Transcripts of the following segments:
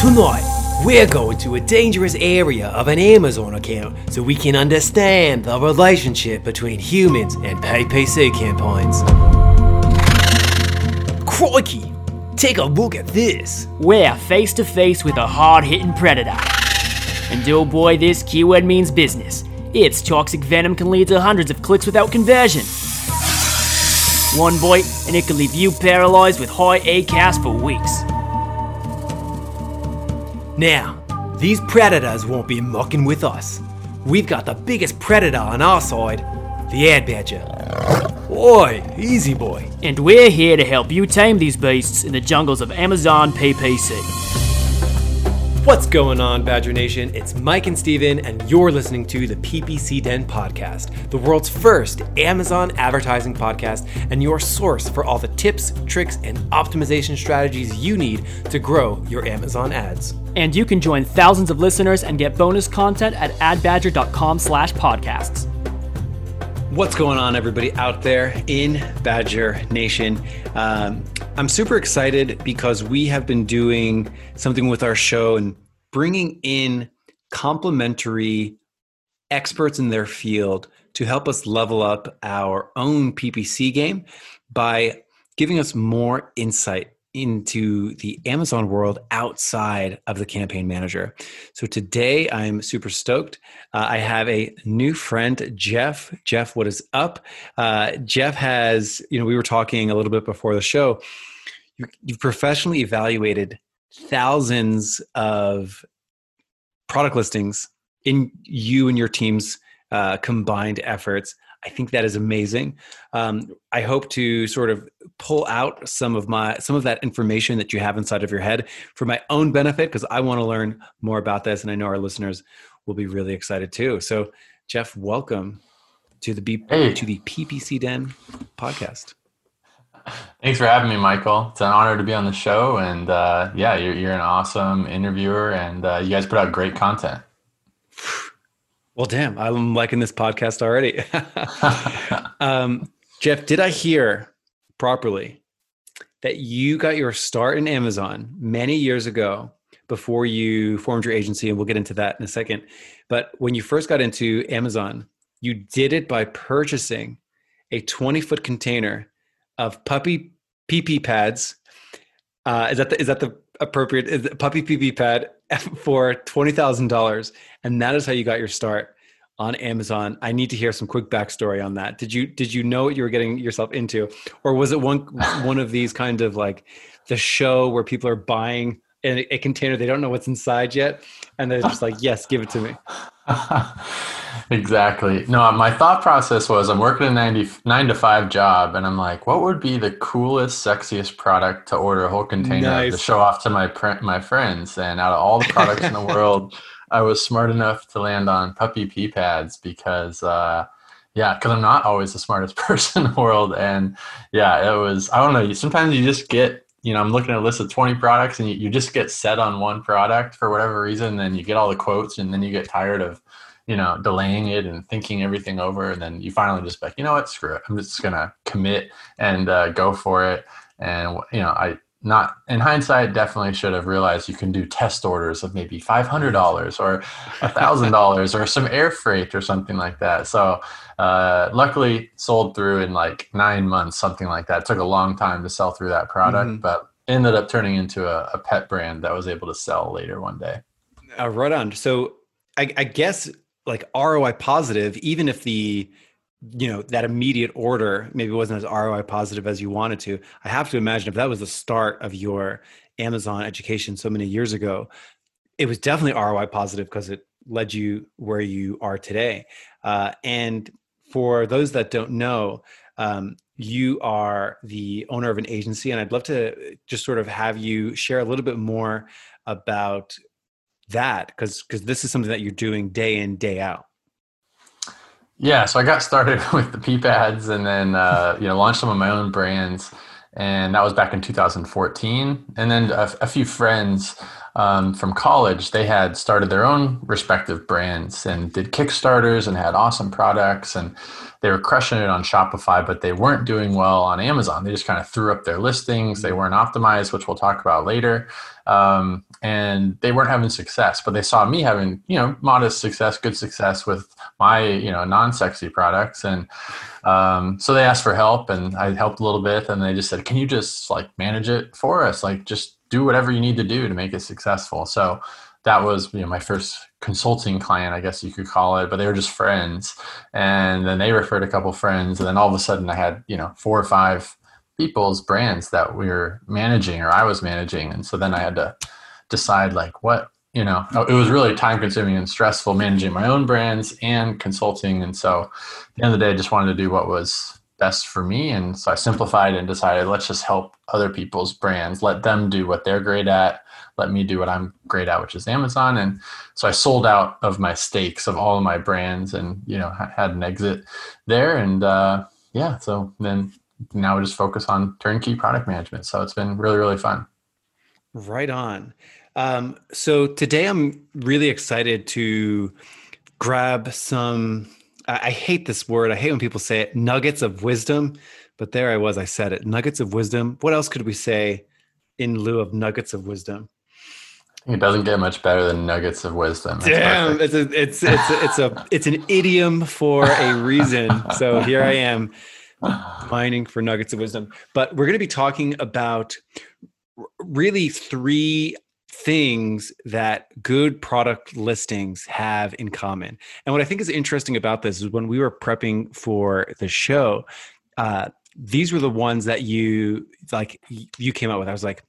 Tonight, we're going to a dangerous area of an Amazon account so we can understand the relationship between humans and PPC campaigns. Crikey! Take a look at this. We're face to face with a hard hitting predator. And oh boy, this keyword means business. Its toxic venom can lead to hundreds of clicks without conversion. One bite, and it can leave you paralyzed with high ACOS for weeks. Now, these predators won't be mucking with us. We've got the biggest predator on our side, the ad badger. Oi, easy boy. And we're here to help you tame these beasts in the jungles of Amazon PPC. What's going on, Badger Nation? It's Mike and Steven, and you're listening to the PPC Den podcast, the world's first Amazon advertising podcast, and your source for all the tips, tricks, and optimization strategies you need to grow your Amazon ads. And you can join thousands of listeners and get bonus content at adbadger.com slash podcasts. What's going on, everybody out there in Badger Nation? Um, I'm super excited because we have been doing something with our show and bringing in complementary experts in their field to help us level up our own PPC game by giving us more insight into the Amazon world outside of the campaign manager. So today I'm super stoked. Uh, I have a new friend, Jeff. Jeff, what is up? Uh, Jeff has, you know, we were talking a little bit before the show. You, you've professionally evaluated thousands of product listings in you and your team's uh, combined efforts. I think that is amazing. Um, I hope to sort of pull out some of my some of that information that you have inside of your head for my own benefit because I want to learn more about this, and I know our listeners will be really excited too. So, Jeff, welcome to the B- hey. to the PPC Den podcast. Thanks for having me, Michael. It's an honor to be on the show, and uh, yeah, you're, you're an awesome interviewer, and uh, you guys put out great content. Well, damn, I'm liking this podcast already. um, Jeff, did I hear properly that you got your start in Amazon many years ago before you formed your agency? And we'll get into that in a second. But when you first got into Amazon, you did it by purchasing a 20 foot container of puppy pee pee pads. Uh, is that the, is that the appropriate is puppy pee pee pad for twenty thousand dollars, and that is how you got your start on Amazon. I need to hear some quick backstory on that. Did you did you know what you were getting yourself into, or was it one one of these kind of like the show where people are buying a, a container they don't know what's inside yet, and they're just like, "Yes, give it to me." exactly. No, my thought process was I'm working a 90, nine to five job, and I'm like, what would be the coolest, sexiest product to order a whole container nice. to show off to my my friends? And out of all the products in the world, I was smart enough to land on puppy pee pads because. Uh, yeah, because I'm not always the smartest person in the world, and yeah, it was. I don't know. Sometimes you just get you know, I'm looking at a list of 20 products and you, you just get set on one product for whatever reason. Then you get all the quotes and then you get tired of, you know, delaying it and thinking everything over. And then you finally just like, you know what, screw it. I'm just going to commit and uh, go for it. And, you know, I, not in hindsight definitely should have realized you can do test orders of maybe $500 or $1000 or some air freight or something like that. So uh, luckily sold through in like nine months something like that. It took a long time to sell through that product mm-hmm. but ended up turning into a, a, pet brand that was able to sell later one day. Uh, right on. So I, I guess like roi positive even if the you know that immediate order maybe wasn't as ROI positive as you wanted to. I have to imagine if that was the start of your Amazon education so many years ago, it was definitely ROI positive because it led you where you are today. Uh, and for those that don't know, um, you are the owner of an agency, and I'd love to just sort of have you share a little bit more about that because because this is something that you're doing day in day out. Yeah, so I got started with the pee pads and then uh, you know launched some of my own brands, and that was back in 2014. And then a, a few friends um, from college they had started their own respective brands and did kickstarters and had awesome products and they were crushing it on Shopify, but they weren't doing well on Amazon. They just kind of threw up their listings. They weren't optimized, which we'll talk about later. Um, and they weren't having success, but they saw me having, you know, modest success, good success with my, you know, non-sexy products. And um, so they asked for help and I helped a little bit. And they just said, can you just like manage it for us? Like just do whatever you need to do to make it successful. So that was you know my first consulting client i guess you could call it but they were just friends and then they referred a couple friends and then all of a sudden i had you know four or five people's brands that we were managing or i was managing and so then i had to decide like what you know it was really time consuming and stressful managing my own brands and consulting and so at the end of the day i just wanted to do what was best for me and so i simplified and decided let's just help other people's brands let them do what they're great at let me do what I'm great at, which is Amazon. And so I sold out of my stakes of all of my brands and, you know, had an exit there. And uh, yeah, so then now we just focus on turnkey product management. So it's been really, really fun. Right on. Um, so today I'm really excited to grab some, I, I hate this word. I hate when people say it, nuggets of wisdom. But there I was, I said it, nuggets of wisdom. What else could we say in lieu of nuggets of wisdom? It doesn't get much better than nuggets of wisdom. That's Damn, it's a, it's it's a, it's a it's an idiom for a reason. so here I am mining for nuggets of wisdom. But we're going to be talking about really three things that good product listings have in common. And what I think is interesting about this is when we were prepping for the show, uh, these were the ones that you like you came up with. I was like,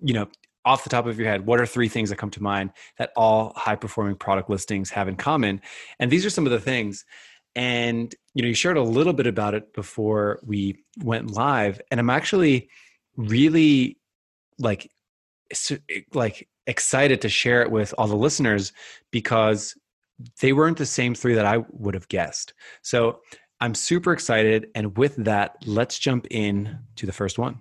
you know, off the top of your head, what are three things that come to mind that all high performing product listings have in common? And these are some of the things. And you know, you shared a little bit about it before we went live, and I'm actually really like like excited to share it with all the listeners because they weren't the same three that I would have guessed. So I'm super excited. And with that, let's jump in to the first one.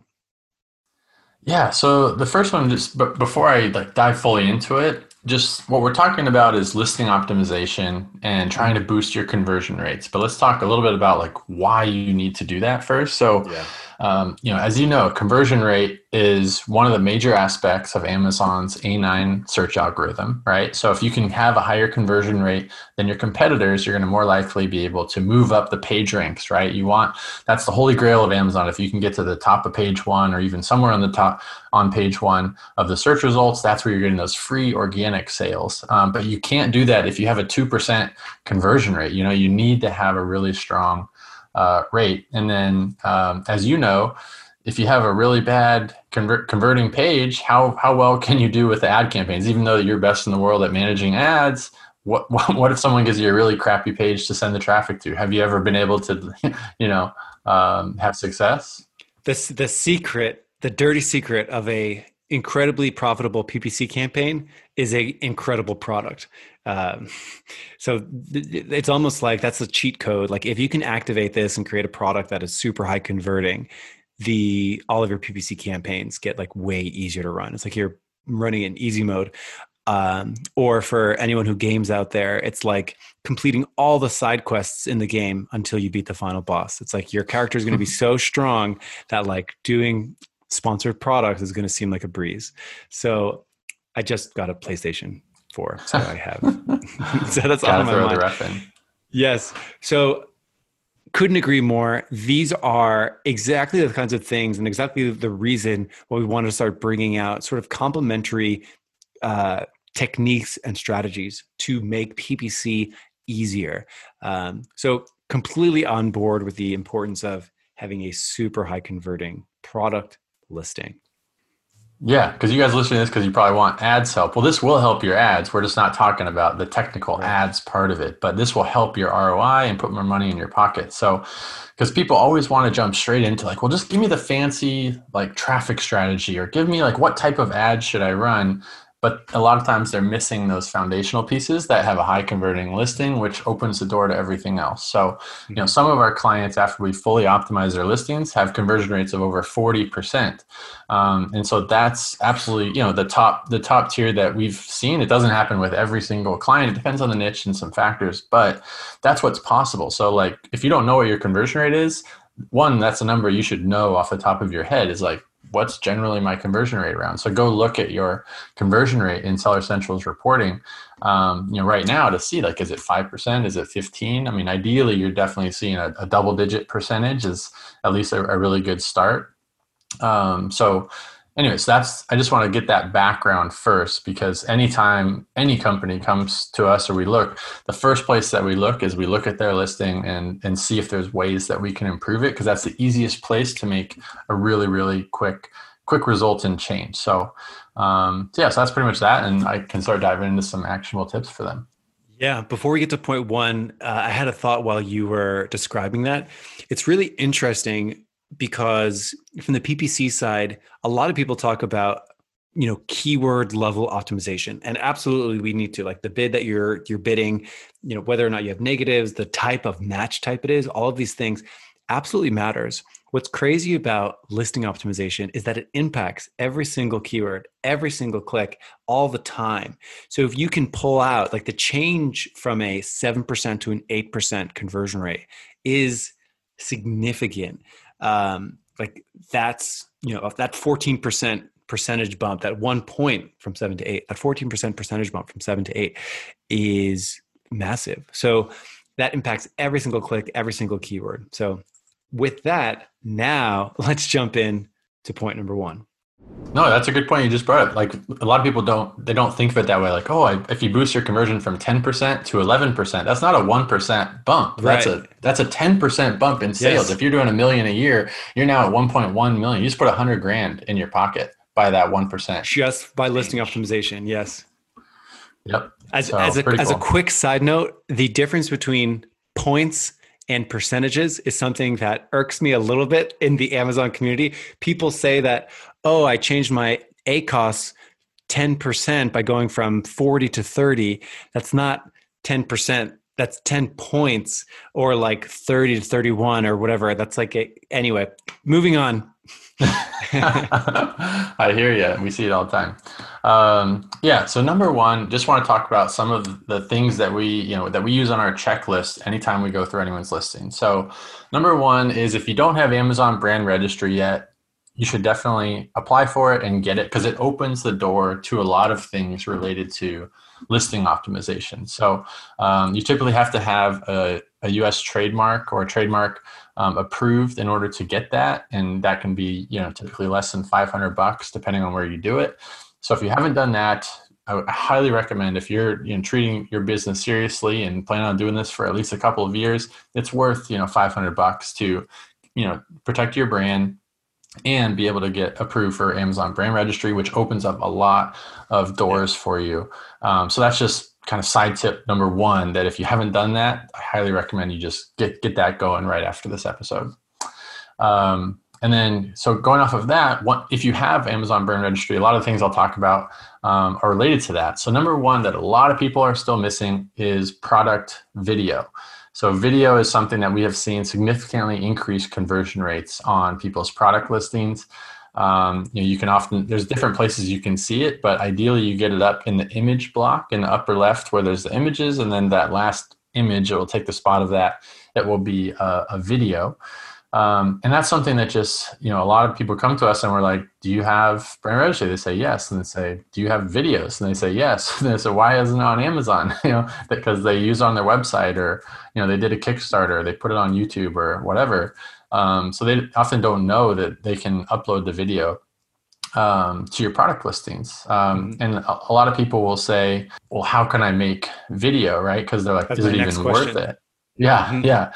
Yeah. So the first one, just but before I like dive fully into it, just what we're talking about is listing optimization and trying to boost your conversion rates. But let's talk a little bit about like why you need to do that first. So. Yeah um, you know, as you know, conversion rate is one of the major aspects of Amazon's A9 search algorithm, right? So if you can have a higher conversion rate than your competitors, you're going to more likely be able to move up the page ranks, right? You want that's the holy grail of Amazon. If you can get to the top of page one or even somewhere on the top on page one of the search results, that's where you're getting those free organic sales. Um, but you can't do that if you have a two percent conversion rate. You know, you need to have a really strong uh, rate. And then, um, as you know, if you have a really bad convert, converting page, how how well can you do with the ad campaigns? Even though you're best in the world at managing ads, what what if someone gives you a really crappy page to send the traffic to? Have you ever been able to, you know, um, have success? The the secret, the dirty secret of a incredibly profitable PPC campaign is a incredible product. Um, so th- it's almost like that's a cheat code. Like if you can activate this and create a product that is super high converting, the all of your PPC campaigns get like way easier to run. It's like you're running in easy mode. Um, or for anyone who games out there, it's like completing all the side quests in the game until you beat the final boss. It's like your character is going to be so strong that like doing sponsored products is going to seem like a breeze. So I just got a PlayStation 4, so I have. so that's all my mind. Yes. So couldn't agree more. These are exactly the kinds of things and exactly the reason why we want to start bringing out sort of complementary uh, techniques and strategies to make PPC easier. Um, so completely on board with the importance of having a super high converting product listing. Yeah, because you guys listening to this because you probably want ads help. Well, this will help your ads. We're just not talking about the technical ads part of it, but this will help your ROI and put more money in your pocket. So, because people always want to jump straight into like, well, just give me the fancy like traffic strategy or give me like what type of ad should I run. But a lot of times they're missing those foundational pieces that have a high converting listing, which opens the door to everything else. So, you know, some of our clients, after we fully optimize their listings, have conversion rates of over 40%. Um, and so that's absolutely, you know, the top, the top tier that we've seen. It doesn't happen with every single client. It depends on the niche and some factors, but that's what's possible. So like, if you don't know what your conversion rate is, one, that's a number you should know off the top of your head is like, what's generally my conversion rate around? So go look at your conversion rate in Seller Central's reporting, um, you know, right now to see like, is it 5%? Is it 15? I mean, ideally you're definitely seeing a, a double digit percentage is at least a, a really good start. Um, so anyways, that's I just want to get that background first because anytime any company comes to us or we look, the first place that we look is we look at their listing and and see if there's ways that we can improve it because that's the easiest place to make a really really quick quick result and change. So um, so yeah, so that's pretty much that, and I can start diving into some actionable tips for them. Yeah, before we get to point one, uh, I had a thought while you were describing that. It's really interesting because from the PPC side, a lot of people talk about you know keyword level optimization and absolutely we need to like the bid that you're you're bidding you know whether or not you have negatives the type of match type it is all of these things absolutely matters. What's crazy about listing optimization is that it impacts every single keyword every single click all the time. So if you can pull out like the change from a 7% to an 8% conversion rate is significant um, like that's you know that 14% percentage bump that one point from seven to eight that 14% percentage bump from seven to eight is massive. So that impacts every single click every single keyword. So with that now let's jump in to point number one no, that's a good point you just brought up. Like a lot of people don't they don't think of it that way. Like, oh, I, if you boost your conversion from ten percent to eleven percent, that's not a one percent bump. That's right. a that's a ten percent bump in sales. Yes. If you're doing a million a year, you're now at one point one million. You just put a hundred grand in your pocket by that one percent. Just by listing optimization. Yes. Yep. As so, as a cool. as a quick side note, the difference between points and percentages is something that irks me a little bit in the Amazon community. People say that, oh, I changed my ACOS 10% by going from 40 to 30. That's not 10%. That's 10 points or like 30 to 31 or whatever. That's like, a, anyway, moving on. I hear you. We see it all the time. Um, yeah. So number one, just want to talk about some of the things that we, you know, that we use on our checklist anytime we go through anyone's listing. So number one is if you don't have Amazon brand registry yet, you should definitely apply for it and get it because it opens the door to a lot of things related to listing optimization. So um, you typically have to have a, a U.S. trademark or a trademark um, approved in order to get that, and that can be you know typically less than 500 bucks depending on where you do it. So if you haven't done that, I highly recommend if you're you know treating your business seriously and plan on doing this for at least a couple of years, it's worth you know 500 bucks to you know protect your brand and be able to get approved for Amazon brand registry, which opens up a lot of doors for you. Um, so that's just kind of side tip number one that if you haven't done that, I highly recommend you just get get that going right after this episode. Um, and then, so going off of that, what, if you have Amazon brand registry, a lot of things I'll talk about um, are related to that. So number one that a lot of people are still missing is product video. So video is something that we have seen significantly increase conversion rates on people's product listings. Um, you know, you can often there's different places you can see it, but ideally you get it up in the image block in the upper left where there's the images, and then that last image it will take the spot of that. It will be a, a video. Um, and that's something that just, you know, a lot of people come to us and we're like, do you have brand registry? They say yes. And they say, do you have videos? And they say yes. And they say, why isn't it on Amazon? you know, because they use it on their website or, you know, they did a Kickstarter, they put it on YouTube or whatever. Um, so they often don't know that they can upload the video um, to your product listings. Um, mm-hmm. and a, a, lot of people will say, well, how can I make video? Right. Cause they're like, That's is it even question. worth it? Yeah. Mm-hmm. Yeah.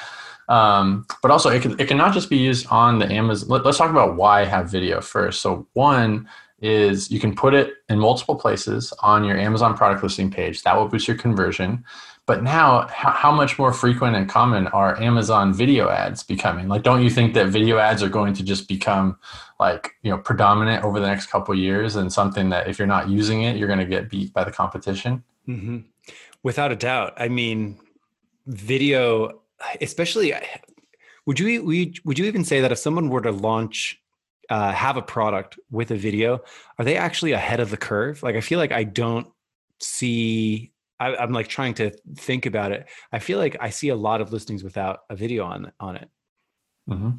Um, but also, it can, it can not just be used on the Amazon. Let, us talk about why have video first. So, one is you can put it in multiple places on your Amazon product listing page. That will boost your conversion. but now how, how much more frequent and common are amazon video ads becoming like don't you think that video ads are going to just become like you know predominant over the next couple years and something that if you're not using it you're going to get beat by the competition mm-hmm. without a doubt i mean video especially would you would you even say that if someone were to launch uh, have a product with a video are they actually ahead of the curve? Like i feel like i don't see I, am like trying to think about it. I feel like i see a lot of listings without a video on on it. Mm-hmm.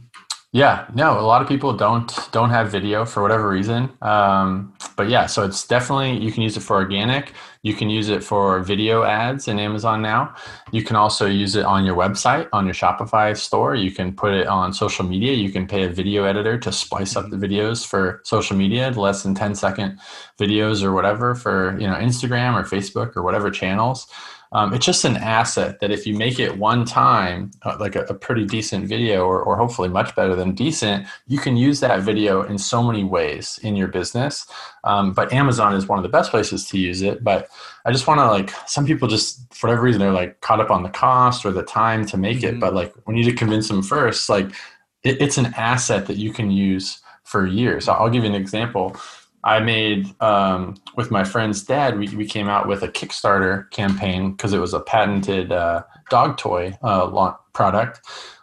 Yeah, no, a lot of people don't don't have video for whatever reason. Um, but yeah, so it's definitely you can use it for organic. You can use it for video ads in Amazon now. You can also use it on your website, on your Shopify store. You can put it on social media. You can pay a video editor to splice up the videos for social media, less than 10 second videos or whatever for you know Instagram or Facebook or whatever channels um, it's just an asset that if you make it one time, uh, like a, a, pretty decent video, or, or hopefully much better than decent, you can use that video in so many ways in your business. Um, but Amazon is one of the best places to use it. But I just want to like, some people just, for whatever reason, they're like caught up on the cost or the time to make mm-hmm. it. But like, we need to convince them first, like, it, it's an asset that you can use for years. I'll give you an example. I made um, with my friend's dad. We, we came out with a Kickstarter campaign because it was a patented uh, dog toy uh, product.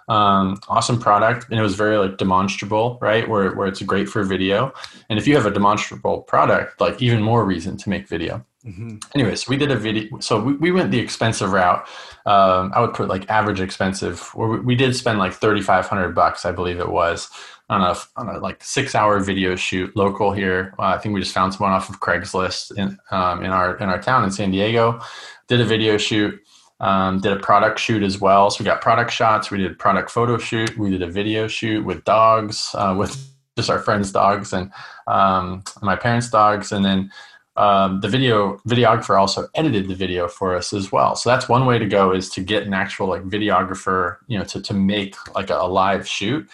Um, awesome product, and it was very like demonstrable, right? Where where it's great for video. And if you have a demonstrable product, like even more reason to make video. Mm-hmm. Anyways, we did a video. So we, we went the expensive route. Um, I would put like average expensive. Where we, we did spend like thirty five hundred bucks, I believe it was on a, on a like six hour video shoot local here. Uh, I think we just found someone off of Craigslist in um, in our in our town in San Diego. Did a video shoot. Um, did a product shoot as well. So we got product shots. We did product photo shoot. We did a video shoot with dogs, uh, with just our friends' dogs and um, my parents' dogs, and then um, the video videographer also edited the video for us as well. So that's one way to go is to get an actual like videographer, you know, to to make like a, a live shoot.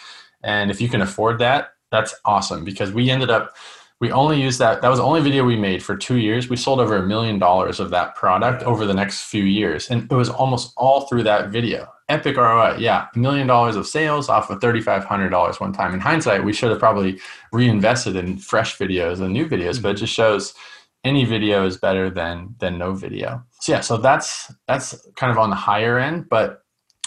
And if you can afford that, that's awesome because we ended up we only used that that was the only video we made for two years. We sold over a million dollars of that product over the next few years. And it was almost all through that video. Epic roi yeah a million dollars of sales off of $3500 one time. In hindsight we should have probably reinvested in fresh videos and new videos but it just shows any video is better than than no video. So yeah so that's that's kind of on the higher end but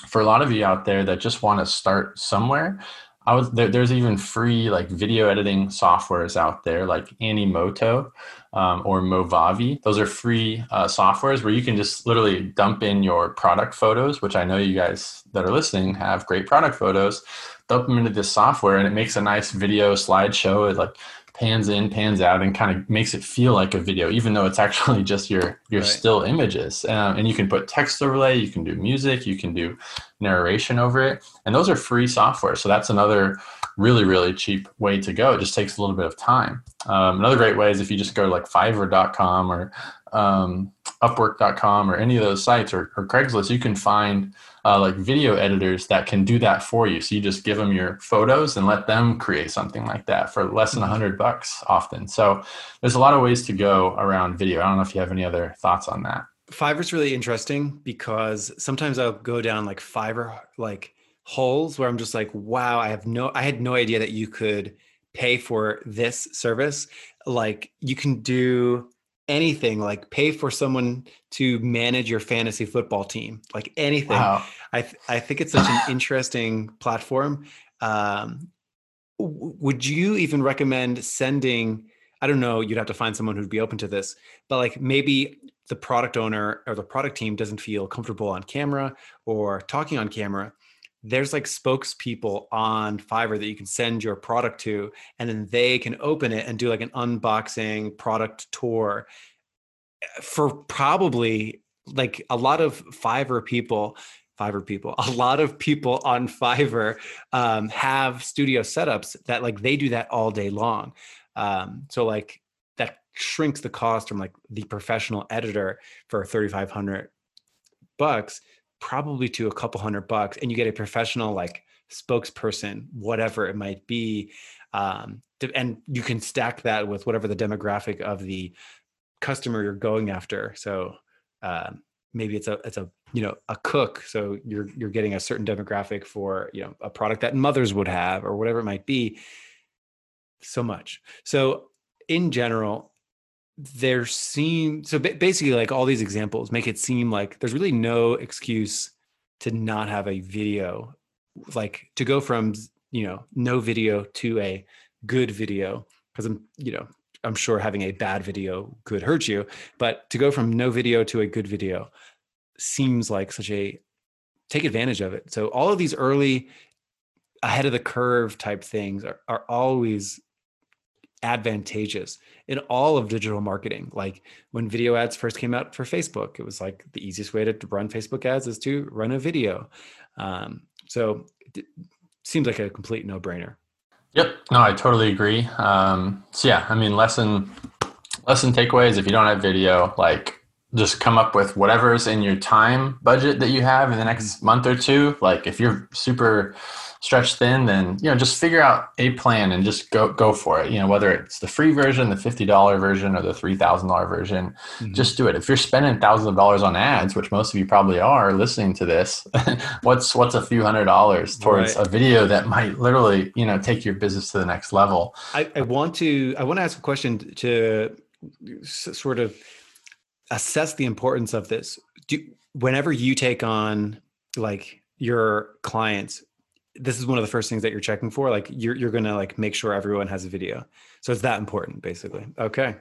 for a lot of you out there that just want to start somewhere I was there, there's even free like video editing softwares out there like Animoto um, or Movavi. Those are free uh, softwares where you can just literally dump in your product photos, which I know you guys that are listening have great product photos. Dump them into this software and it makes a nice video slideshow. It like pans in, pans out, and kind of makes it feel like a video, even though it's actually just your your right. still images. Um, and you can put text overlay, you can do music, you can do narration over it, and those are free software. So that's another really really cheap way to go. It just takes a little bit of time. Um, another great way is if you just go to like Fiverr.com or um, Upwork.com or any of those sites or, or Craigslist, you can find uh, like video editors that can do that for you. So you just give them your photos and let them create something like that for less than a hundred bucks often. So there's a lot of ways to go around video. I don't know if you have any other thoughts on that. Fiverr's really interesting because sometimes I'll go down like Fiverr like holes where I'm just like, wow, I have no, I had no idea that you could pay for this service. Like you can do anything like pay for someone to manage your fantasy football team like anything wow. i th- i think it's such an interesting platform um, w- would you even recommend sending i don't know you'd have to find someone who'd be open to this but like maybe the product owner or the product team doesn't feel comfortable on camera or talking on camera there's like spokespeople on Fiverr that you can send your product to, and then they can open it and do like an unboxing product tour for probably like a lot of Fiverr people. Fiverr people, a lot of people on Fiverr um, have studio setups that like they do that all day long. Um, so like that shrinks the cost from like the professional editor for 3,500 bucks probably to a couple hundred bucks and you get a professional like spokesperson whatever it might be um, and you can stack that with whatever the demographic of the customer you're going after. So um, maybe it's a it's a you know a cook so you're you're getting a certain demographic for you know a product that mothers would have or whatever it might be. So much. So in general there seem so basically like all these examples make it seem like there's really no excuse to not have a video like to go from you know no video to a good video because i'm you know i'm sure having a bad video could hurt you but to go from no video to a good video seems like such a take advantage of it. So all of these early ahead of the curve type things are, are always advantageous in all of digital marketing. Like when video ads first came out for Facebook, it was like the easiest way to run Facebook ads is to run a video. Um, so it seems like a complete no brainer. Yep. No, I totally agree. Um, so yeah, I mean, lesson lesson takeaways. If you don't have video, like just come up with whatever's in your time budget that you have in the next month or two. Like if you're super stretched thin, then you know just figure out a plan and just go go for it. You know whether it's the free version, the fifty dollar version, or the three thousand dollar version, mm-hmm. just do it. If you're spending thousands of dollars on ads, which most of you probably are listening to this, what's what's a few hundred dollars towards right. a video that might literally you know take your business to the next level? I, I want to I want to ask a question to sort of assess the importance of this. Do whenever you take on like your clients this is one of the first things that you're checking for like you're you're to like make sure everyone has a video. So it's that important basically. Okay.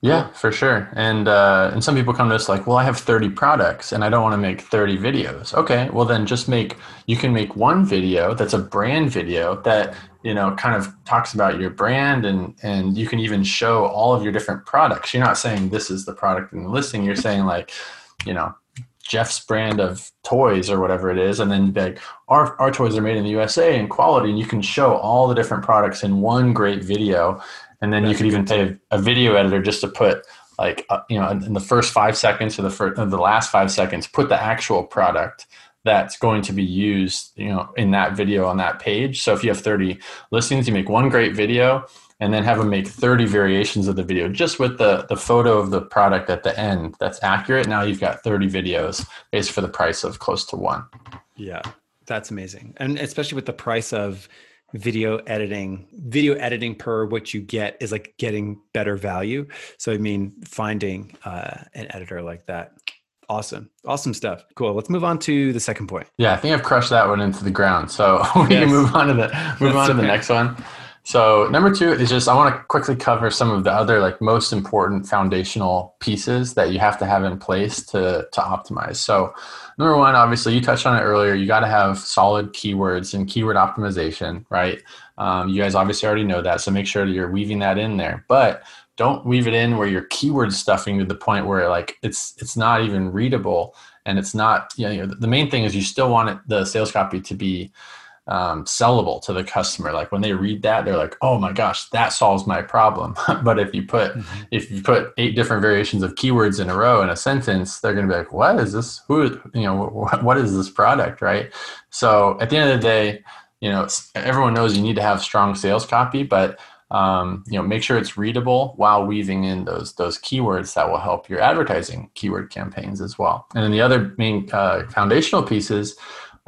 Yeah for sure. And uh and some people come to us like well i have 30 products and i don't want to make 30 videos. Okay well then just make you can make one video that's a brand video that you know kind of talks about your brand and and you can even show all of your different products. You're not saying this is the product in the listing. You're saying like you know Jeff's brand of toys or whatever it is, and then like our our toys are made in the USA and quality, and you can show all the different products in one great video, and then That's you could even pay a video editor just to put like uh, you know in the first five seconds or the first, the last five seconds, put the actual product that's going to be used you know in that video on that page. So if you have 30 listings, you make one great video and then have them make 30 variations of the video just with the, the photo of the product at the end that's accurate. Now you've got 30 videos based for the price of close to one. Yeah, that's amazing. And especially with the price of video editing video editing per what you get is like getting better value so i mean finding uh, an editor like that Awesome. Awesome stuff. Cool. Let's move on to the second point. Yeah, I think I've crushed that one into the ground. So we yes. can move on to the move That's on to okay. the next one. So number two is just I want to quickly cover some of the other like most important foundational pieces that you have to have in place to to optimize. So number one, obviously you touched on it earlier. You got to have solid keywords and keyword optimization, right? Um, you guys obviously already know that, so make sure that you're weaving that in there. But don't weave it in where you're keyword stuffing to the point where like it's it's not even readable and it's not you know the main thing is you still want it, the sales copy to be um, sellable to the customer. Like when they read that, they're like, "Oh my gosh, that solves my problem." but if you put mm-hmm. if you put eight different variations of keywords in a row in a sentence, they're going to be like, "What is this? Who you know? What, what is this product?" Right. So at the end of the day, you know, everyone knows you need to have strong sales copy, but um, you know, make sure it's readable while weaving in those those keywords that will help your advertising keyword campaigns as well. And then the other main uh, foundational pieces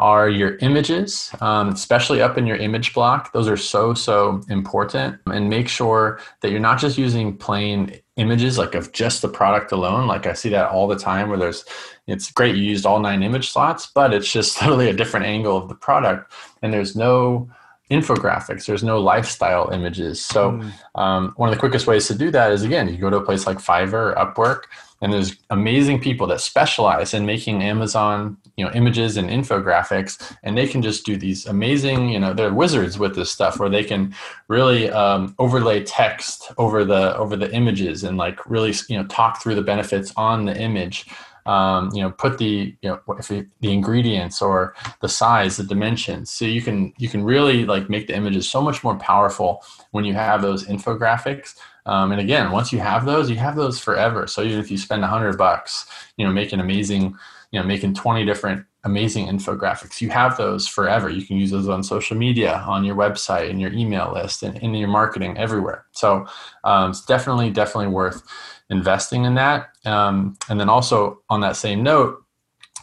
are your images, um, especially up in your image block. Those are so, so important. And make sure that you're not just using plain images like of just the product alone. Like I see that all the time where there's, it's great you used all nine image slots, but it's just totally a different angle of the product. And there's no, infographics. There's no lifestyle images. So mm. um, one of the quickest ways to do that is again you go to a place like fiverr or upwork and there's amazing people that specialize in making amazon you know images and infographics and they can just do these amazing you know they're wizards with this stuff where they can really um, overlay text over the over the images and like really you know talk through the benefits on the image um, you know put the you know if it, the ingredients or the size the dimensions. So you can you can really like make the images so much more powerful when you have those infographics. Um, and again once you have those you have those forever. So even if you spend a hundred bucks you know making amazing you know making 20 different amazing infographics. You have those forever. You can use those on social media, on your website, in your email list, and in your marketing everywhere. So um, it's definitely, definitely worth investing in that. Um, and then also on that same note,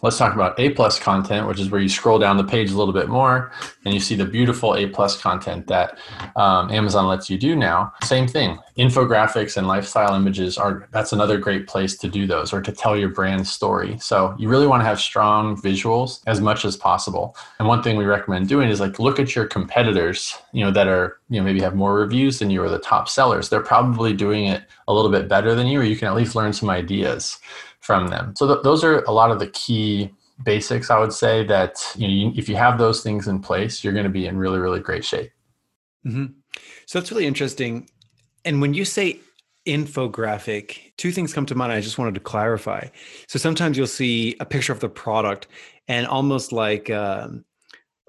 let's talk about A plus content, which is where you scroll down the page a little bit more and you see the beautiful A plus content that um, Amazon lets you do now. Same thing, infographics and lifestyle images are that's another great place to do those or to tell your brand story. So you really want to have strong visuals as much as possible. And one thing we recommend doing is like look at your competitors, you know, that are you know maybe have more reviews than you or the top sellers. They're probably doing it a little bit better than you, or you can at least learn some ideas from them. So th- those are a lot of the key basics. I would say that you know you, if you have those things in place, you're going to be in really really great shape. Mm-hmm. So that's really interesting. And when you say infographic, two things come to mind. I just wanted to clarify. So sometimes you'll see a picture of the product and almost like um,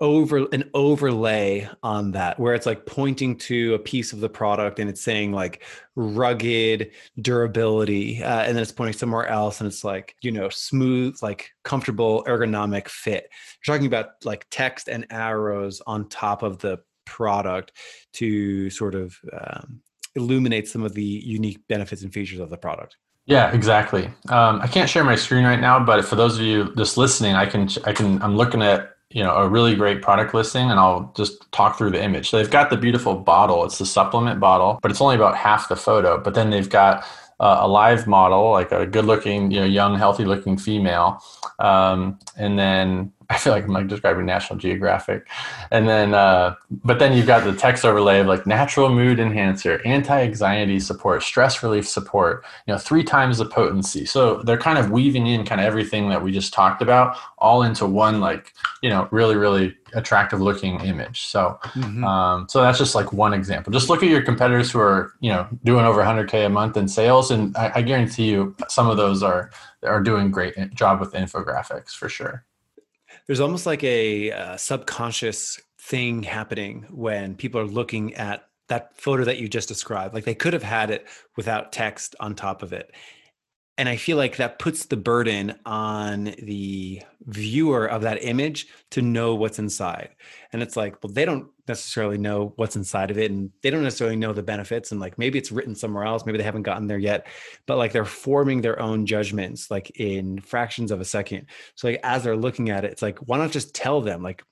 over an overlay on that where it's like pointing to a piece of the product and it's saying like rugged durability uh, and then it's pointing somewhere else and it's like you know smooth like comfortable ergonomic fit you're talking about like text and arrows on top of the product to sort of um, illuminate some of the unique benefits and features of the product yeah, exactly. Um, I can't share my screen right now, but for those of you just listening, I can I can I'm looking at you know a really great product listing and i'll just talk through the image. So they've got the beautiful bottle. It's the supplement bottle but it's only about half the photo. But then they've got uh, a live model like a good looking you know young healthy looking female. Um, and then I feel like I'm like describing National Geographic. And then, uh, but then you've got the text overlay of like natural mood enhancer, anti-anxiety support, stress relief support, you know, three times the potency. So they're kind of weaving in kind of everything that we just talked about all into one, like, you know, really, really attractive looking image. So, mm-hmm. um, so that's just like one example. Just look at your competitors who are, you know, doing over 100K a month in sales. And I, I guarantee you some of those are, are doing great job with infographics for sure there's almost like a uh, subconscious thing happening when people are looking at that photo that you just described. Like they could have had it without text on top of it. And i feel like that puts the burden on the viewer of that image to know what's inside. And it's like well they don't necessarily know what's inside of it and they don't necessarily know the benefits and like maybe it's written somewhere else maybe they haven't gotten there yet but like they're forming their own judgments like in fractions of a second. So like as they're looking at it it's like why not just tell them like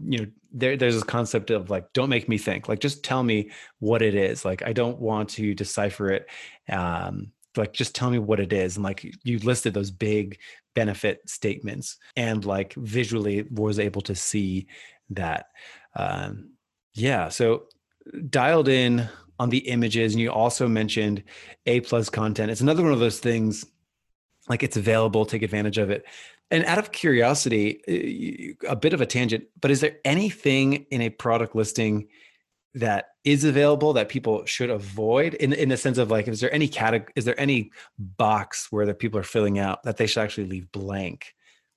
you know there, there's this concept of like don't make me think like just tell me what it is like i don't want to decipher it um like just tell me what it is and like you listed those big benefit statements and like visually was able to see that um yeah so dialed in on the images and you also mentioned a plus content. It's another one of those things like it's available take advantage of it. And out of curiosity a bit of a tangent but is there anything in a product listing that is available that people should avoid? In in the sense of like is there any category is there any box where the people are filling out that they should actually leave blank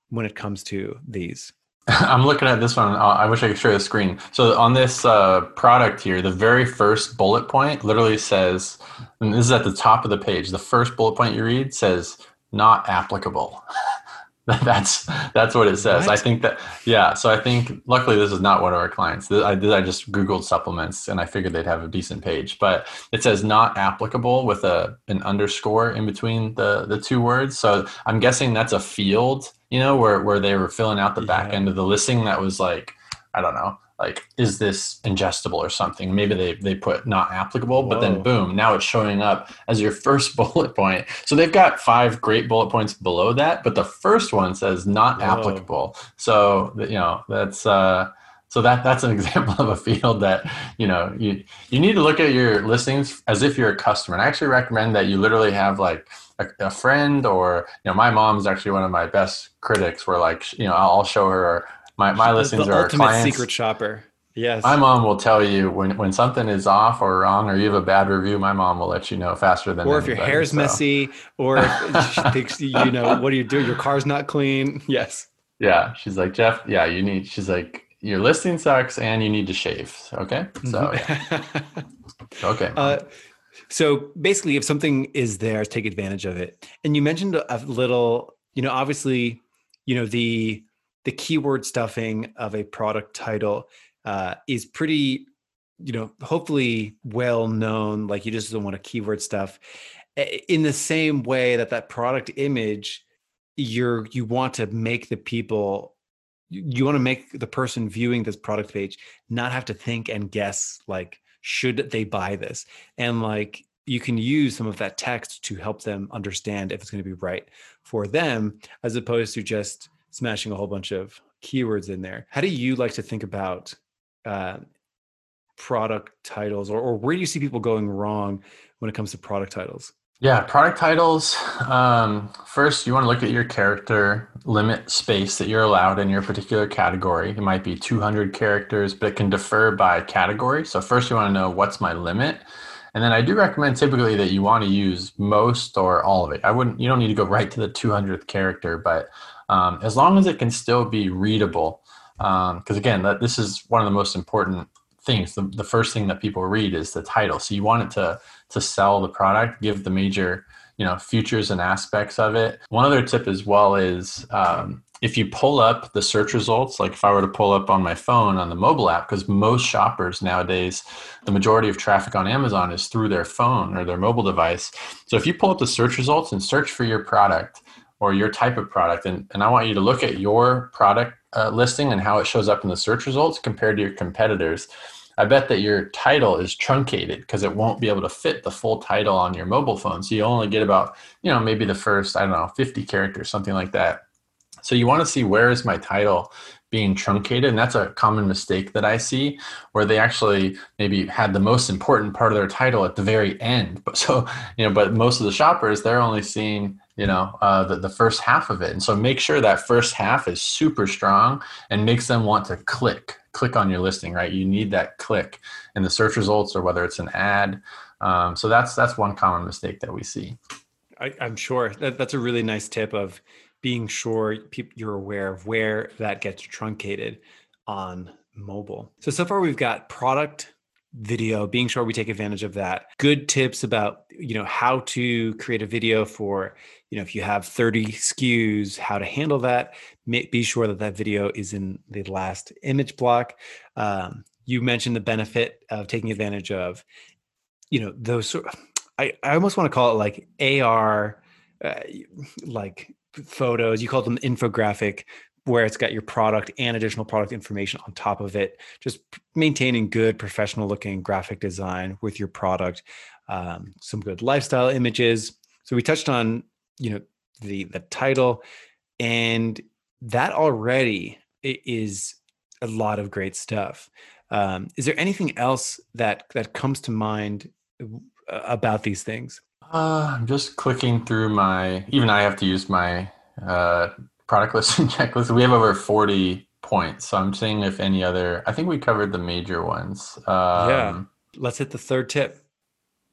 when it comes to these i'm looking at this one. I wish i could share the screen. So on this uh, product here the very first bullet point literally says and this is at the top of the page the first bullet point you read says not applicable that's that's what it says. What? I think that yeah. So I think luckily this is not one of our clients. I did I just googled supplements and I figured they'd have a decent page, but it says not applicable with a an underscore in between the the two words. So I'm guessing that's a field, you know, where where they were filling out the back end of the listing that was like I don't know, like is this ingestible or something? Maybe they, they put not applicable but then boom now it's showing up as your first bullet point. So they've got five great bullet points below that but the first one says not Whoa. applicable. So you know that's uh so that that's an example of a field that you know you you need to look at your listings as if you're a customer. And i actually recommend that you literally have like a, a friend or you know my mom's actually one of my best critics where like you know i'll show her my my listings the are ultimate clients. secret shopper. Yes. My mom will tell you when, when something is off or wrong or you have a bad review, my mom will let you know faster than Or if your hair's so. messy or she thinks you know, what do you do? Your car's not clean. Yes. Yeah. She's like, Jeff, yeah, you need she's like, your listing sucks and you need to shave. Okay. So yeah. okay. Uh, so basically if something is there, take advantage of it. And you mentioned a little, you know, obviously, you know, the the keyword stuffing of a product title uh, is pretty you know hopefully well known like you just don't want to keyword stuff in the same way that that product image you're you want to make the people you want to make the person viewing this product page not have to think and guess like should they buy this? And like you can use some of that text to help them understand if it's going to be right for them as opposed to just smashing a whole bunch of keywords in there how do you like to think about uh, product titles or, or where do you see people going wrong when it comes to product titles yeah, product titles. Um, first, you want to look at your character limit space that you're allowed in your particular category. It might be 200 characters, but it can differ by category. So, first, you want to know what's my limit. And then I do recommend typically that you want to use most or all of it. I wouldn't, you don't need to go right to the 200th character, but um, as long as it can still be readable. Because um, again, that, this is one of the most important things. The, the first thing that people read is the title. So you want it to to sell the product, give the major you know features and aspects of it. One other tip as well is um, if you pull up the search results, like if I were to pull up on my phone on the mobile app, because most shoppers nowadays, the majority of traffic on Amazon is through their phone or their mobile device. So if you pull up the search results and search for your product or your type of product, and, and I want you to look at your product uh, listing and how it shows up in the search results compared to your competitors I bet that your title is truncated because it won't be able to fit the full title on your mobile phone. So you only get about, you know, maybe the first, I don't know, 50 characters, something like that. So you want to see where is my title being truncated and that's a common mistake that i see where they actually maybe had the most important part of their title at the very end. But so you know but most of the shoppers they're only seeing you know uh, the, the first half of it. And so make sure that first half is super strong and makes them want to click click on your listing right? You need that click in the search results or whether it's an ad. Um, so that's that's one common mistake that we see. I, am sure. That, that's a really nice tip of being sure you're aware of where that gets truncated on mobile. So so far we've got product video being sure we take advantage of that. Good tips about you know how to create a video for you know if you have 30 SKUs how to handle that. Be sure that that video is in the last image block. Um, you mentioned the benefit of taking advantage of you know those i, I almost want to call it like ar uh, like photos you call them infographic where it's got your product and additional product information on top of it just maintaining good professional looking graphic design with your product um, some good lifestyle images. So we touched on you know the the title and that already is a lot of great stuff. Um, is there anything else that that comes to mind about these things uh, i'm just clicking through my even i have to use my uh, product listing checklist. We have over 40 points. So I'm seeing if any other, I think we covered the major ones. Um, yeah. Let's hit the third tip.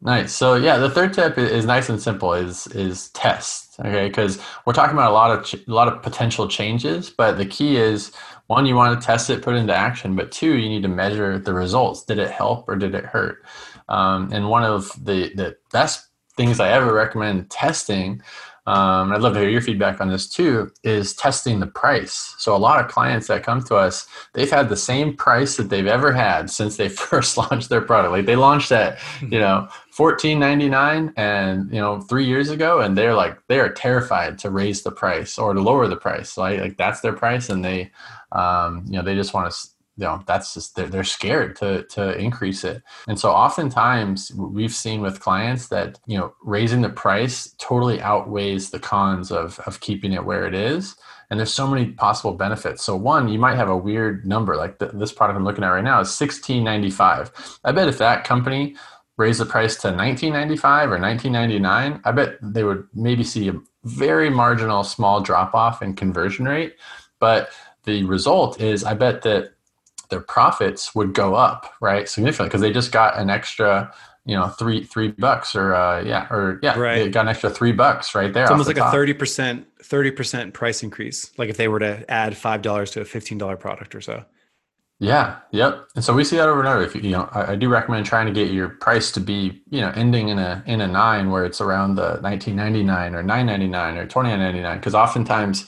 Nice. So yeah, the third tip is nice and simple. Is is test. Okay, because we're talking about a lot of ch- a lot of potential changes, but the key is one, you want to test it, put it into action, but two, you need to measure the results. Did it help or did it hurt? Um, and one of the the best things I ever recommend testing um, I'd love to hear your feedback on this too, is testing the price. So a lot of clients that come to us, they've had the same price that they've ever had since they first launched their product. Like they launched at, you mm-hmm. know, fourteen ninety nine, and you know, three years ago, and they're like they are terrified to raise the price or to lower the price. So like that's their price, and they, um, you know, they just want to you know that's just they're, they're scared to to increase it. And so oftentimes we've seen with clients that you know raising the price totally outweighs the cons of of keeping it where it is. And there's so many possible benefits. So one you might have a weird number like the, this product i'm looking at right now is 1695 i bet if that company raised the price to 1995 or 1999 i bet they would maybe see a very marginal small drop off in conversion rate. But the result is i bet that their profits would go up right significantly because they just got an extra you know three three bucks or uh yeah or yeah right. they got an extra three bucks right there it's almost the like top. a 30% 30% price increase like if they were to add five dollars to a $15 product or so yeah yep and so we see that over and over if you, you know I, I, do recommend trying to get your price to be you know ending in a in a nine where it's around the 1999 or 999 or 2999 because oftentimes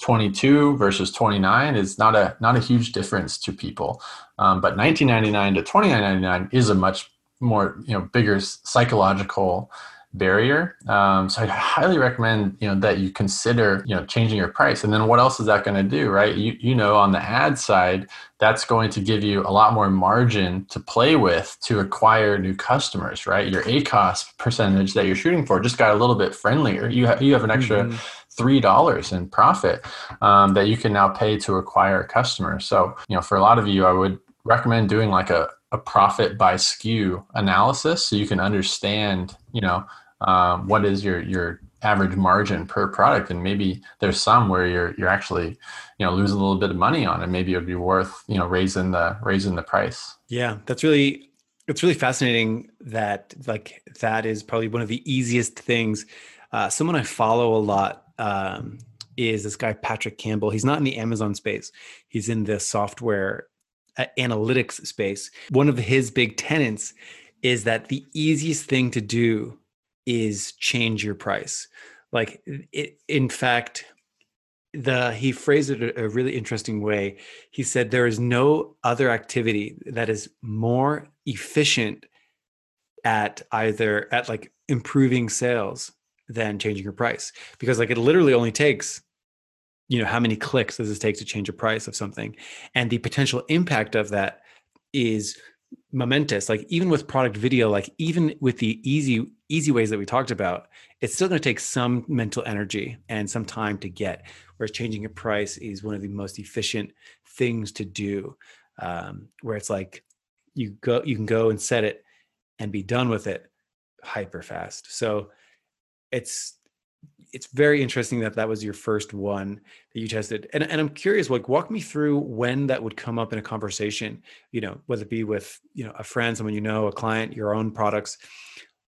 22 versus 29 is not a not a huge difference to people. Um, but 1999 to 29.99 is a much more you know bigger psychological barrier. Um, so i highly recommend you know that you consider you know changing your price. And then what else is that going to do right? You, you know on the ad side that's going to give you a lot more margin to play with to acquire new customers right? Your ACOS percentage that you're shooting for just got a little bit friendlier. You, have you have an extra mm-hmm three dollars in profit um, that you can now pay to acquire a customer. So, you know, for a lot of you, I would recommend doing like a, a profit by SKU analysis so you can understand, you know, um, what is your your average margin per product. And maybe there's some where you're you're actually you know losing a little bit of money on it. Maybe it would be worth you know raising the raising the price. Yeah that's really it's really fascinating that like that is probably one of the easiest things. Uh, someone i follow a lot um, is this guy Patrick Campbell. He's not in the Amazon space. He's in the software uh, analytics space. One of his big tenants is that the easiest thing to do is change your price. Like it, in fact, the he phrased it a, a really interesting way. He said there is no other activity that is more efficient at either at like improving sales than changing your price. Because like it literally only takes you know how many clicks does it take to change a price of something? And the potential impact of that is momentous. Like even with product video like even with the easy easy ways that we talked about it's still going to take some mental energy and some time to get whereas changing a price is one of the most efficient things to do um, where it's like you go you can go and set it and be done with it hyper fast. So it's it's very interesting that that was your first one that you tested. And, and i'm curious like walk me through when that would come up in a conversation you know whether it be with you know a friend someone you know a client your own products.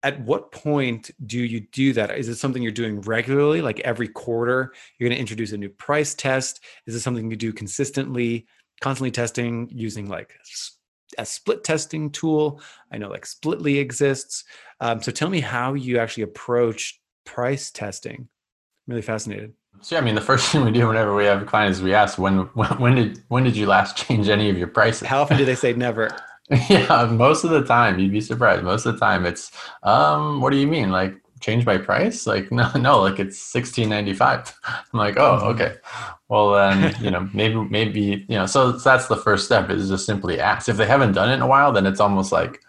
At what point do you do that? Is it something you're doing regularly like every quarter you're going to introduce a new price test? Is it something you do consistently constantly testing using like a split testing tool? I know like splitly exists. Um, so tell me how you actually approach price testing. I'm really fascinated. So yeah, I mean, the first thing we do whenever we have a client is we ask when, when when did when did you last change any of your prices? How often do they say never? yeah, most of the time, you'd be surprised. Most of the time, it's um, what do you mean? Like change my price? Like no, no, like it's sixteen ninety five. I'm like, oh, mm-hmm. okay. Well, then you know, maybe maybe you know. So that's the first step is just simply ask. If they haven't done it in a while, then it's almost like,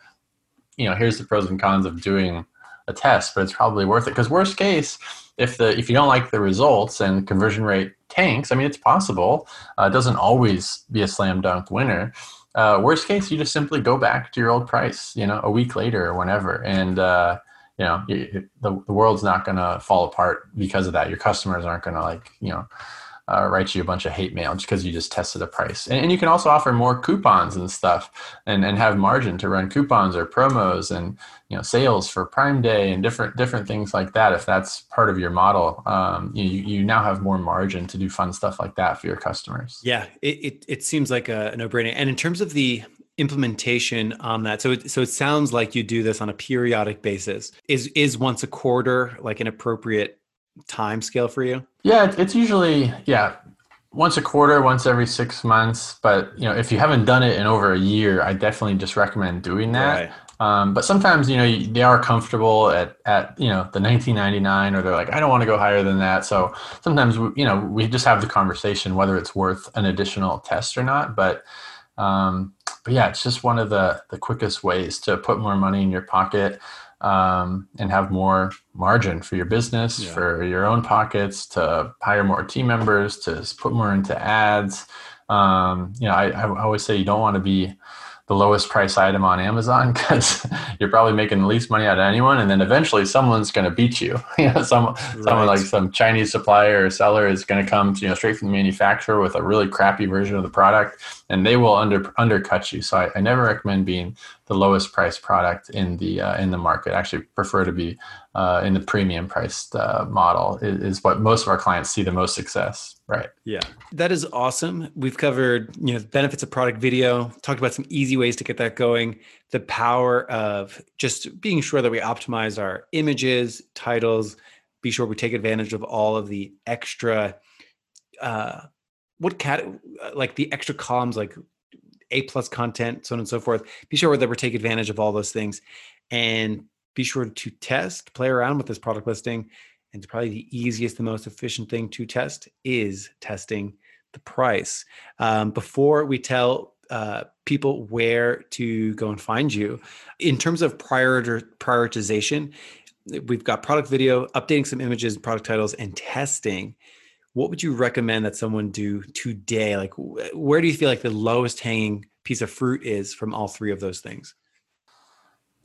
you know, here's the pros and cons of doing a test, but it's probably worth it. Because worst case, if the if you don't like the results and conversion rate tanks, I mean it's possible. Uh, it doesn't always be a slam dunk winner. Uh, worst case, you just simply go back to your old price, you know, a week later or whenever, and uh, you know the the world's not going to fall apart because of that. Your customers aren't going to like you know uh, write you a bunch of hate mail just because you just tested a price. And, and, you can also offer more coupons and stuff and, and have margin to run coupons or promos and you know sales for Prime Day and different different things like that. If that's part of your model, um, you, you now have more margin to do fun stuff like that for your customers. Yeah, it, it, it seems like a, a no-brainer. And in terms of the implementation on that so it, so it sounds like you do this on a periodic basis is is once a quarter like an appropriate time scale for you? Yeah, it's usually yeah once a quarter, once every six months. But you know, if you haven't done it in over a year, I definitely just recommend doing that. Right. Um, but sometimes you know they are comfortable at at you know the 1999, or they're like, I don't want to go higher than that. So sometimes we, you know we just have the conversation whether it's worth an additional test or not. But um, but yeah, it's just one of the the quickest ways to put more money in your pocket um, and have more margin for your business, yeah. for your own pockets, to hire more team members, to put more into ads. Um, you know, I, I always say you don't want to be the lowest price item on Amazon because you're probably making the least money out of anyone, and then eventually someone's going to beat you. you know, some right. someone like some Chinese supplier or seller is going to come, you know, straight from the manufacturer with a really crappy version of the product, and they will under undercut you. So I, I never recommend being the lowest price product in the uh, in the market. I actually prefer to be uh, in the premium priced uh, model is, is, what most of our clients see the most success. Right. Yeah, that is awesome. We've covered you know the benefits of product video. Talked about some easy ways to get that going. The power of just being sure that we optimize our images, titles. Be sure we take advantage of all of the extra uh, what cat like the extra columns like a plus content, so on and so forth. Be sure that we take advantage of all those things, and be sure to test, play around with this product listing. And it's probably the easiest, the most efficient thing to test is testing the price. Um, before we tell uh, people where to go and find you, in terms of prior prioritization, we've got product video, updating some images, product titles, and testing what would you recommend that someone do today? Like, where do you feel like the lowest hanging piece of fruit is from all three of those things?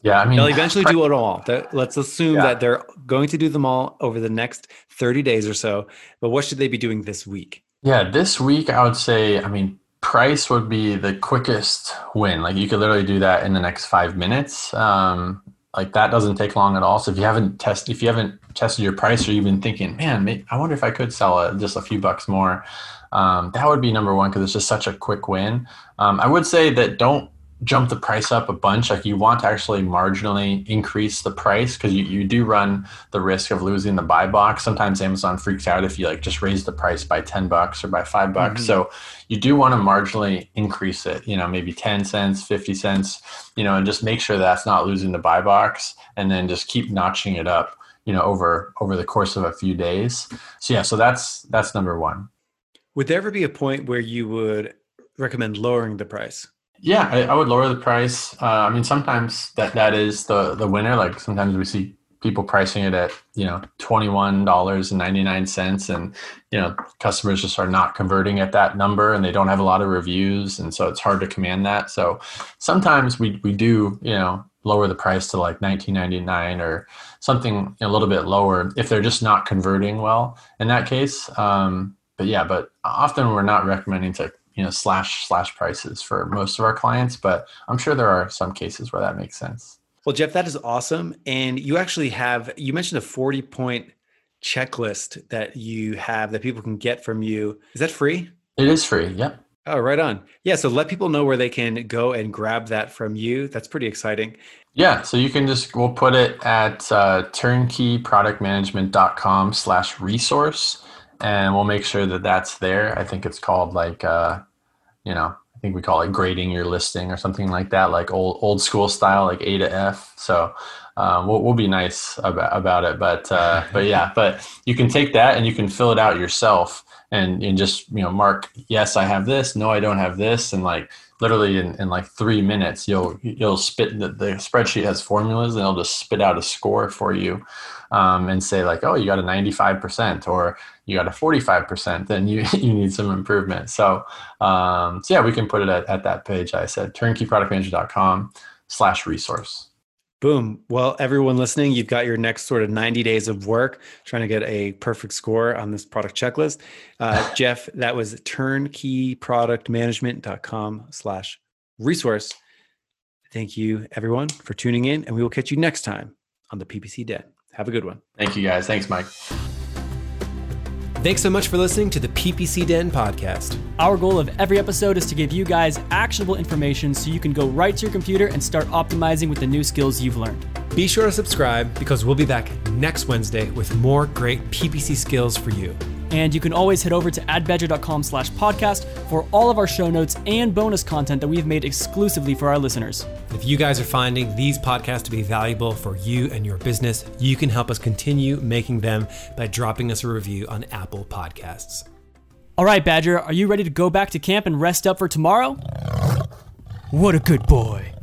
Yeah, I mean, they'll eventually do it all. Let's assume yeah. that they're going to do them all over the next 30 days or so. But what should they be doing this week? Yeah, this week I would say, I mean, price would be the quickest win. Like you could literally do that in the next five minutes. Um, like that doesn't take long at all. So if you haven't tested, if you haven't tested your price, or you've been thinking, man, I wonder if I could sell it just a few bucks more, um, that would be number one because it's just such a quick win. Um, I would say that don't jump the price up a bunch. Like you want to actually marginally increase the price because you, you do run the risk of losing the buy box. Sometimes Amazon freaks out if you like just raise the price by 10 bucks or by five bucks. Mm-hmm. So you do want to marginally increase it, you know, maybe 10 cents, 50 cents, you know, and just make sure that's not losing the buy box and then just keep notching it up, you know, over, over the course of a few days. So yeah, so that's, that's number one. Would there ever be a point where you would recommend lowering the price? Yeah, I, I would lower the price. Uh, I mean, sometimes that that is the the winner. Like sometimes we see people pricing it at you know twenty one dollars and ninety nine cents, and you know customers just are not converting at that number, and they don't have a lot of reviews, and so it's hard to command that. So sometimes we we do you know lower the price to like 19.99 or something a little bit lower if they're just not converting well in that case um, but yeah but often we're not recommending to you know slash slash prices for most of our clients but i'm sure there are some cases where that makes sense. Well jeff that is awesome. And you actually have you mentioned a 40 point checklist that you have that people can get from you. Is that free? It is free yep. Oh right on. Yeah so let people know where they can go and grab that from you. That's pretty exciting. Yeah so you can just we'll put it at uh, turnkeyproductmanagement.com slash resource and we'll make sure that that's there. I think it's called like, uh, you know, I think we call it grading your listing or something like that, like old old school style, like A to F. So um, we'll, we'll be nice about, about it, but uh, but yeah, but you can take that and you can fill it out yourself and and just you know mark yes I have this, no I don't have this, and like literally in, in like three minutes you'll you'll spit the, the spreadsheet has formulas and it'll just spit out a score for you um, and say like oh you got a 95% or you got a 45% then you you need some improvement. So um, so yeah we can put it at, at that page. I said turnkeyproductmanager.com slash resource Boom. Well, everyone listening, you've got your next sort of 90 days of work trying to get a perfect score on this product checklist. Uh, Jeff, that was turnkeyproductmanagement.com slash resource. Thank you, everyone, for tuning in, and we will catch you next time on the PPC Den. Have a good one. Thank you, guys. Thanks, Mike. Thanks so much for listening to the PPC Den podcast. Our goal of every episode is to give you guys actionable information so you can go right to your computer and start optimizing with the new skills you've learned. Be sure to subscribe because we'll be back next Wednesday with more great PPC skills for you. And you can always head over to adbadger.com slash podcast for all of our show notes and bonus content that we've made exclusively for our listeners. If you guys are finding these podcasts to be valuable for you and your business, you can help us continue making them by dropping us a review on Apple Podcasts. All right, Badger, are you ready to go back to camp and rest up for tomorrow? What a good boy.